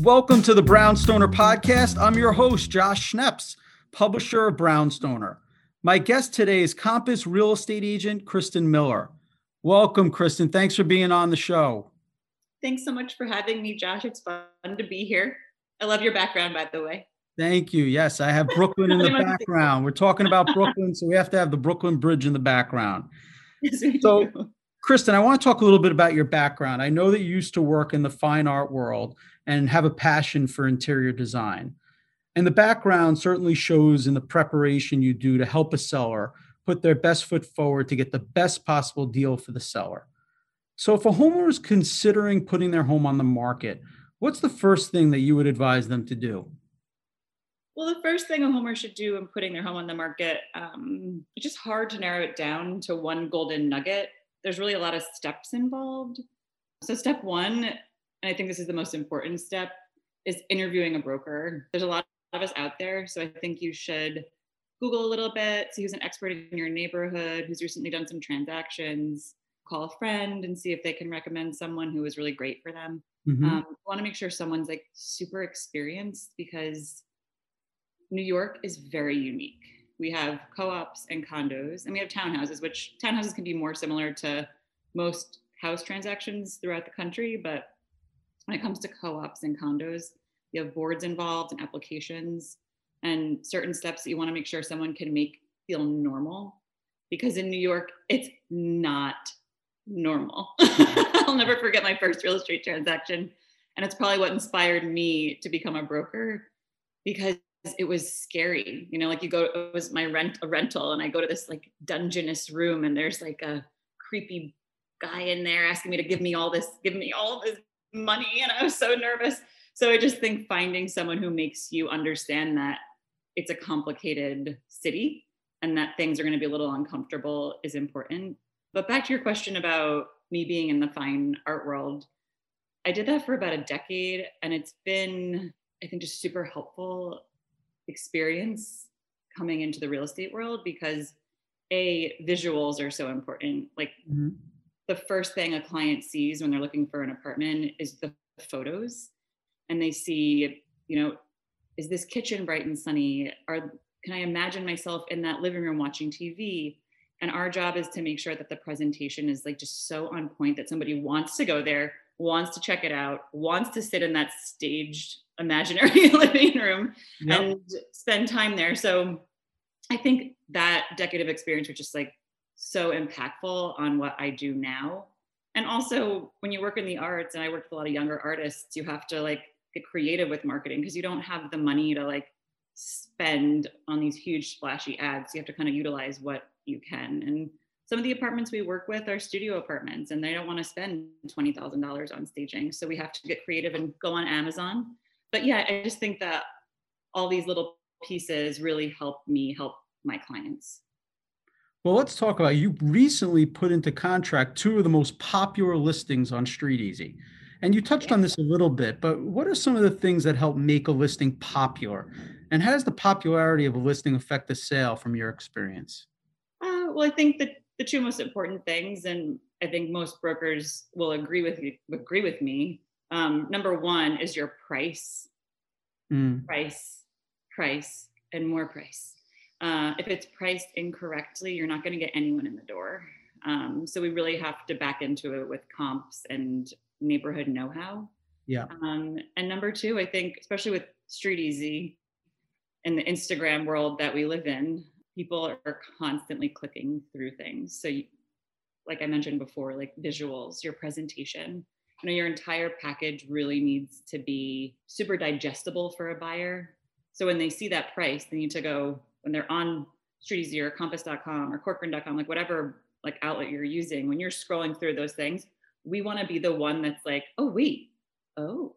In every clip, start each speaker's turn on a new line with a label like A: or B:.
A: Welcome to the Brownstoner podcast. I'm your host, Josh Schneps, publisher of Brownstoner. My guest today is Compass real estate agent Kristin Miller. Welcome, Kristin. Thanks for being on the show.
B: Thanks so much for having me, Josh. It's fun to be here. I love your background, by the way.
A: Thank you. Yes, I have Brooklyn in the background. We're talking about Brooklyn, so we have to have the Brooklyn Bridge in the background.
B: Yes,
A: So,
B: do.
A: Kristin, I want to talk a little bit about your background. I know that you used to work in the fine art world and have a passion for interior design. And the background certainly shows in the preparation you do to help a seller put their best foot forward to get the best possible deal for the seller. So, if a homeowner is considering putting their home on the market, what's the first thing that you would advise them to do?
B: Well, the first thing a homeowner should do in putting their home on the market, um, it's just hard to narrow it down to one golden nugget. There's really a lot of steps involved. So, step one, and I think this is the most important step, is interviewing a broker. There's a lot of us out there, so I think you should Google a little bit, see who's an expert in your neighborhood, who's recently done some transactions, call a friend and see if they can recommend someone who is really great for them.
A: Mhm.
B: Um, you want to make sure someone's like super experienced because New York is very unique. We have co-ops and condos, and we have townhouses, which townhouses can be more similar to most house transactions throughout the country. But when it comes to co-ops and condos, you have boards involved and applications and certain steps that you want to make sure someone can make feel normal. Because in New York, it's not normal. I'll never forget my first real estate transaction. And it's probably what inspired me to become a broker because it was scary. You know, like you go, it was my rent, a rental, and I go to this like dungeness room and there's like a creepy guy in there asking me to give me all this, give me all this money. And I was so nervous. So I just think finding someone who makes you understand that it's a complicated city and that things are going to be a little uncomfortable is important. But back to your question about me being in the fine art world, I did that for about a decade and it's been, I think, just super helpful experience coming into the real estate world because a visuals are so important. Like
A: Mhm.
B: the first thing a client sees when they're looking for an apartment is the photos and they see, you know, is this kitchen bright and sunny? Are can I imagine myself in that living room watching TV? And our job is to make sure that the presentation is like just so on point that somebody wants to go there, wants to check it out, wants to sit in that staged imaginary living room
A: Yep.
B: and spend time there. So I think that decade of experience was just like so impactful on what I do now. And also when you work in the arts, and I work with a lot of younger artists, you have to like get creative with marketing because you don't have the money to like spend on these huge splashy ads. You have to kind of utilize what you can. And some of the apartments we work with are studio apartments and they don't want to spend $20,000 on staging. So we have to get creative and go on Amazon. But yeah, I just think that all these little pieces really help me help my clients.
A: Well, let's talk about you recently put into contract two of the most popular listings on StreetEasy. And you touched on this a little bit, but what are some of the things that help make a listing popular? And how does the popularity of a listing affect the sale from your experience?
B: Uh, well, I think that the two most important things, and I think most brokers will agree with you, agree with me. Um, number one is your price,
A: Mm,
B: price, price, and more price. Uh, if it's priced incorrectly, you're not going to get anyone in the door. Um, so we really have to back into it with comps and neighborhood know-how.
A: Yeah.
B: Um, and number two, I think, especially with StreetEasy in the Instagram world that we live in, people are constantly clicking through things. So, you, like I mentioned before, like visuals, your presentation, you know, your entire package really needs to be super digestible for a buyer. So when they see that price, they need to go when they're on StreetEasy or Compass.com or Corcoran.com, like whatever like outlet you're using. When you're scrolling through those things, we want to be the one that's like, oh wait, oh,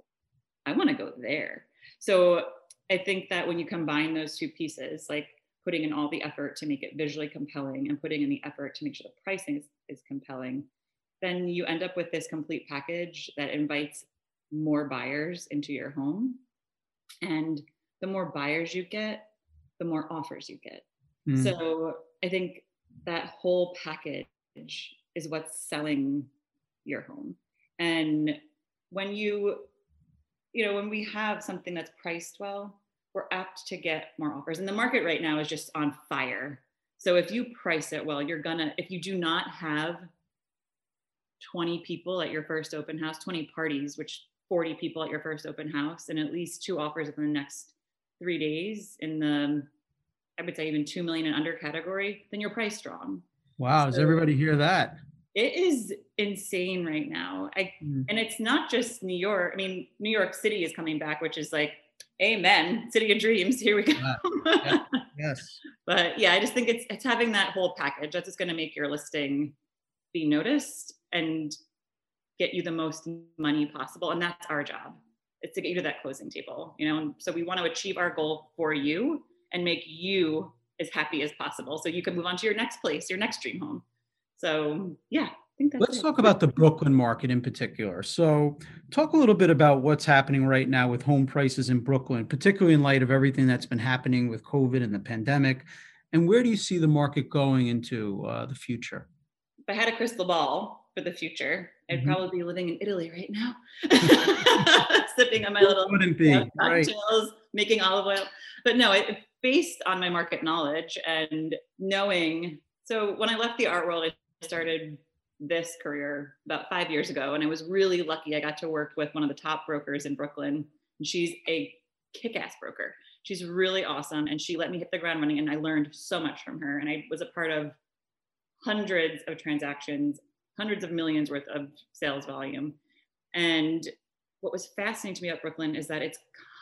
B: I want to go there. So I think that when you combine those two pieces, like putting in all the effort to make it visually compelling and putting in the effort to make sure the pricing is, is compelling, then you end up with this complete package that invites more buyers into your home. And the more buyers you get, the more offers you get.
A: mm,
B: So I think that whole package is what's selling your home. And when you you know, when we have something that's priced well, we're apt to get more offers. And the market right now is just on fire. So if you price it well, you're gonna, if you do not have 20 people at your first open house, 20 parties, which 40 people at your first open house, and at least two offers within the next three days in the, I would say even 2 million and under category, then you're priced strong.
A: Wow. So does everybody hear that?
B: It is insane right now. I, mm. And it's not just New York. I mean, New York City is coming back, which is like, amen, city of dreams. Here we go.
A: Yeah. Yes.
B: but yeah, I just think it's it's having that whole package that's just going to make your listing be noticed and get you the most money possible. And that's our job. It's to get you to that closing table, you know. And so we want to achieve our goal for you and make you as happy as possible so you can move on to your next place, your next dream home. So yeah, I think that's
A: Let's it. talk about the Brooklyn market in particular. So, talk a little bit about what's happening right now with home prices in Brooklyn, particularly in light of everything that's been happening with COVID and the pandemic. And where do you see the market going into uh, the future?
B: If I had a crystal ball for the future, I'd mm-hmm. probably be living in Italy right now, sipping on my little
A: Wouldn't be,
B: cocktails, right. making olive oil. But no, it, based on my market knowledge and knowing. So when I left the art world, I started this career about five years ago. And I was really lucky. I got to work with one of the top brokers in Brooklyn. And she's a kick ass broker. She's really awesome. And she let me hit the ground running. And I learned so much from her. And I was a part of hundreds of transactions, hundreds of millions worth of sales volume. And what was fascinating to me about Brooklyn is that it's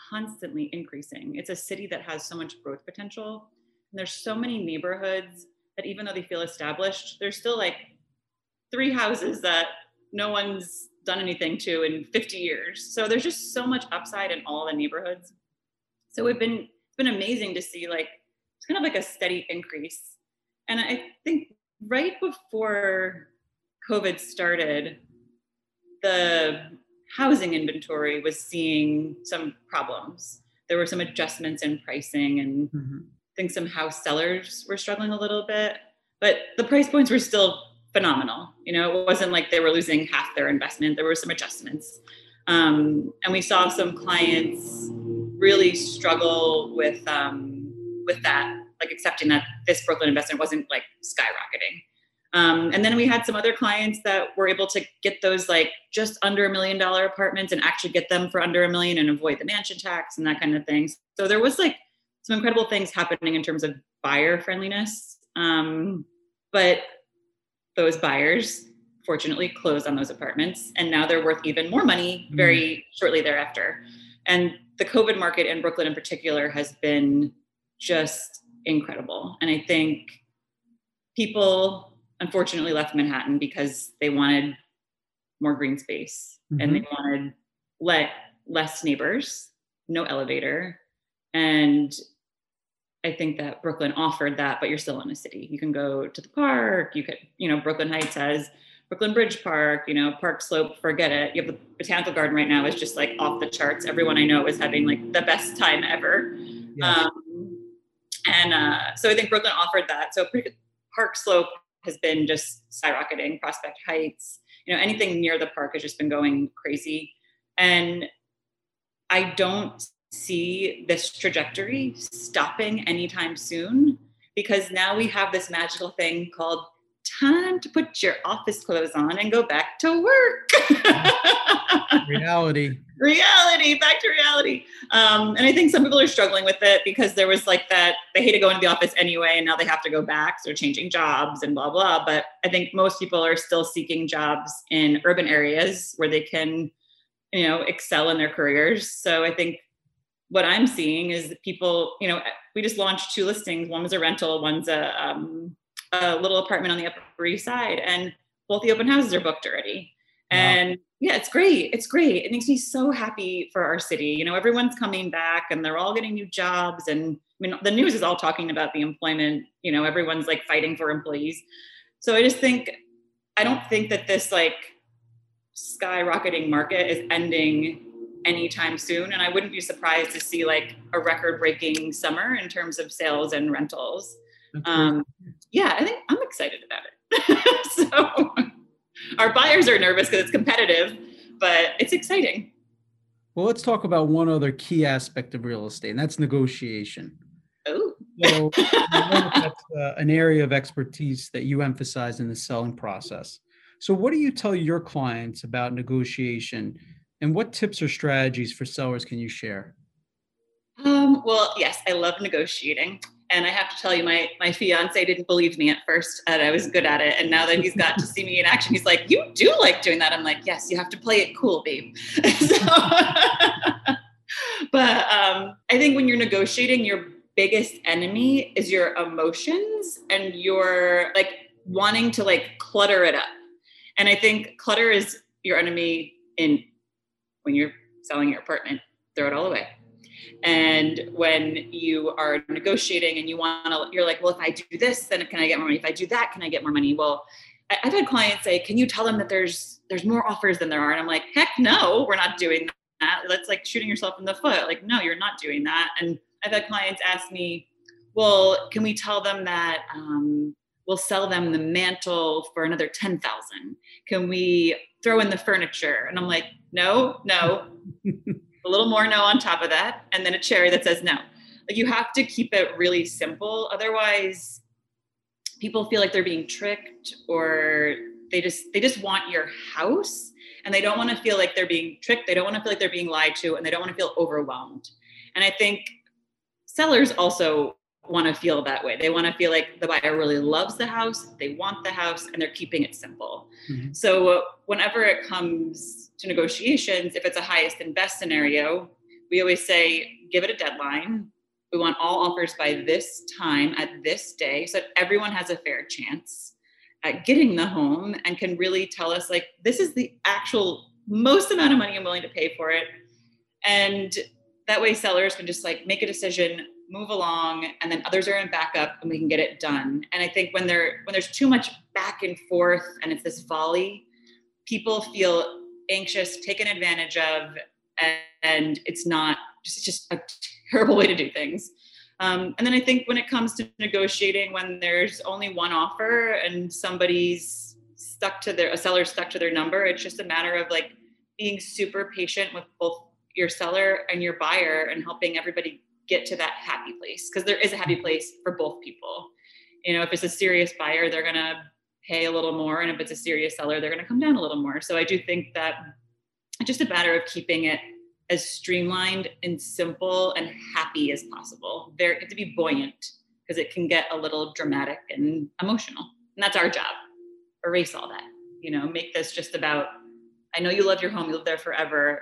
B: constantly increasing. It's a city that has so much growth potential. And there's so many neighborhoods that even though they feel established, there's still like three houses that no one's done anything to in 50 years. So there's just so much upside in all the neighborhoods. So it's been it's been amazing to see like it's kind of like a steady increase. And I think right before COVID started, the housing inventory was seeing some problems. There were some adjustments in pricing, and mm-hmm. I think some house sellers were struggling a little bit. But the price points were still phenomenal. You know, it wasn't like they were losing half their investment. There were some adjustments. Um, and we saw some clients really struggle with um, with that, like accepting that this Brooklyn investment wasn't like skyrocketing. Um, and then we had some other clients that were able to get those like just under a million dollar apartments and actually get them for under a million and avoid the mansion tax and that kind of thing. So there was like some incredible things happening in terms of buyer friendliness. Um, but those buyers fortunately closed on those apartments and now they're worth even more money mm. very mm. shortly thereafter and the covid market in brooklyn in particular has been just incredible and i think people unfortunately left manhattan because they wanted more green space mm-hmm. and they wanted let less neighbors no elevator and I think that Brooklyn offered that, but you're still in a city. You can go to the park. You could, you know, Brooklyn Heights has Brooklyn Bridge Park, you know, Park Slope, forget it. You have the botanical garden right now is just like off the charts. Everyone I know is having like the best time ever. Um, and uh, so I think Brooklyn offered that. So Park Slope has been just skyrocketing. Prospect Heights, you know, anything near the park has just been going crazy. And I don't see this trajectory stopping anytime soon because now we have this magical thing called time to put your office clothes on and go back to work.
A: reality.
B: Reality, back to reality. Um, and I think some people are struggling with it because there was like that, they hate to go into the office anyway, and now they have to go back. So changing jobs and blah, blah. But I think most people are still seeking jobs in urban areas where they can, you know, excel in their careers. So I think what I'm seeing is that people, you know, we just launched two listings. One was a rental, one's a, um, a little apartment on the Upper East Side, and both the open houses are booked already. Wow. And yeah, it's great. It's great. It makes me so happy for our city. You know, everyone's coming back and they're all getting new jobs. And I mean, the news is all talking about the employment. You know, everyone's like fighting for employees. So I just think, I don't think that this like skyrocketing market is ending anytime soon. And I wouldn't be surprised to see like a record breaking summer in terms of sales and rentals. Um, yeah, I think I'm excited about it. so our buyers are nervous because it's competitive, but it's exciting.
A: Well, let's talk about one other key aspect of real estate, and that's negotiation.
B: Oh.
A: So that's uh, an area of expertise that you emphasize in the selling process. So, what do you tell your clients about negotiation, and what tips or strategies for sellers can you share?
B: Um, well, yes, I love negotiating. And I have to tell you, my my fiance didn't believe me at first that I was good at it. And now that he's got to see me in action, he's like, "You do like doing that." I'm like, "Yes, you have to play it cool, babe." so, but um, I think when you're negotiating, your biggest enemy is your emotions and your like wanting to like clutter it up. And I think clutter is your enemy in when you're selling your apartment. Throw it all away and when you are negotiating and you want to, you're like, well, if I do this, then can I get more money? If I do that, can I get more money? Well, I've had clients say, can you tell them that there's there's more offers than there are? And I'm like, heck no, we're not doing that. That's like shooting yourself in the foot. Like, no, you're not doing that. And I've had clients ask me, well, can we tell them that um, we'll sell them the mantle for another 10,000? Can we throw in the furniture? And I'm like, no, no. a little more no on top of that, and then a cherry that says no. Like you have to keep it really simple. Otherwise, people feel like they're being tricked or they just they just want your house and they don't want to feel like they're being tricked. They don't want to feel like they're being lied to and they don't want to feel overwhelmed. And I think sellers also want to feel that way. They want to feel like the buyer really loves the house, they want the house, and they're keeping it simple. Mm-hmm. So, whenever it comes to negotiations, if it's a highest and best scenario, we always say give it a deadline. We want all offers by this time at this day so that everyone has a fair chance at getting the home and can really tell us, like, this is the actual most amount of money I'm willing to pay for it. And that way sellers can just like make a decision move along and then others are in backup and we can get it done. And i think when there when there's too much back and forth and it's this volley people feel anxious taken advantage of and, and it's not just, it's just a terrible way to do things. Um, and then i think when it comes to negotiating when there's only one offer and somebody's stuck to their a seller stuck to their number it's just a matter of like being super patient with both your seller and your buyer and helping everybody get to that happy place because there is a happy place for both people. You know, if it's a serious buyer, they're going to pay a little more. And if it's a serious seller, they're going to come down a little more. So I do think that it's just a matter of keeping it as streamlined and simple and happy as possible. There to be buoyant because it can get a little dramatic and emotional. And that's our job. Erase all that. You know, make this just about I know you love your home, you live there forever,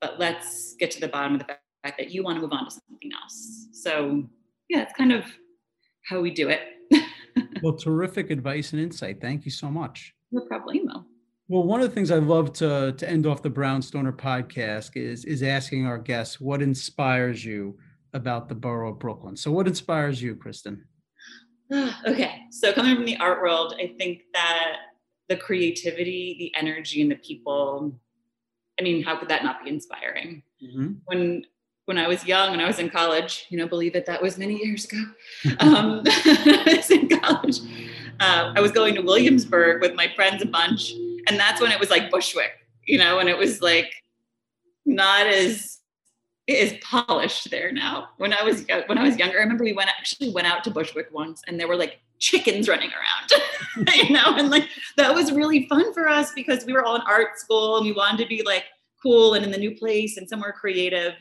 B: but let's get to the bottom of the fact that you want to move on to something else. So, yeah, it's kind of how we do it.
A: well, terrific advice and insight. Thank you so much.
B: No problemo.
A: Well, one of the things I love to to end off the Brownstoner podcast is is asking our guests what inspires you about the borough of Brooklyn. So, what inspires you, Kristin?
B: okay, so coming from the art world, I think that the creativity, the energy, and the people. I mean, how could that not be inspiring? Mm-hmm. When when I was young, when I was in college, you know, believe it, that was many years ago. Um, I was in college. Uh, I was going to Williamsburg with my friends a bunch, and that's when it was like Bushwick, you know, and it was like not as it is polished there now. When I was when I was younger, I remember we went actually went out to Bushwick once, and there were like chickens running around, you know, and like that was really fun for us because we were all in art school and we wanted to be like cool and in the new place and somewhere creative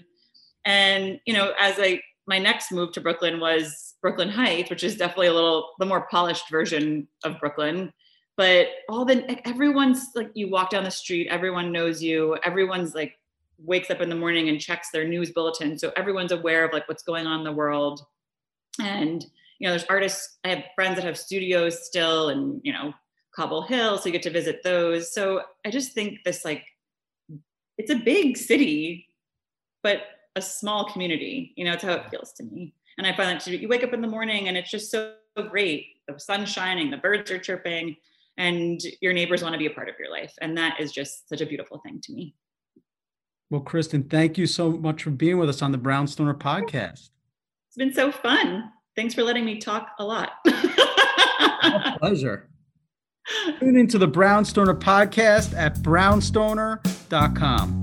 B: and, you know, as I, my next move to Brooklyn was Brooklyn Heights, which is definitely a little, the more polished version of Brooklyn. But all the, everyone's like, you walk down the street, everyone knows you, everyone's like, wakes up in the morning and checks their news bulletin. So everyone's aware of like what's going on in the world. And, you know, there's artists, I have friends that have studios still and, you know, Cobble Hill. So you get to visit those. So I just think this like, it's a big city, but a small community. You know, it's how it feels to me. And I find that you wake up in the morning and it's just so great. The sun's shining, the birds are chirping, and your neighbors want to be a part of your life. And that is just such a beautiful thing to me.
A: Well, Kristin, thank you so much for being with us on the Brownstoner podcast.
B: It's been so fun. Thanks for letting me talk a lot.
A: My pleasure. Tune into the Brownstoner podcast at brownstoner.com.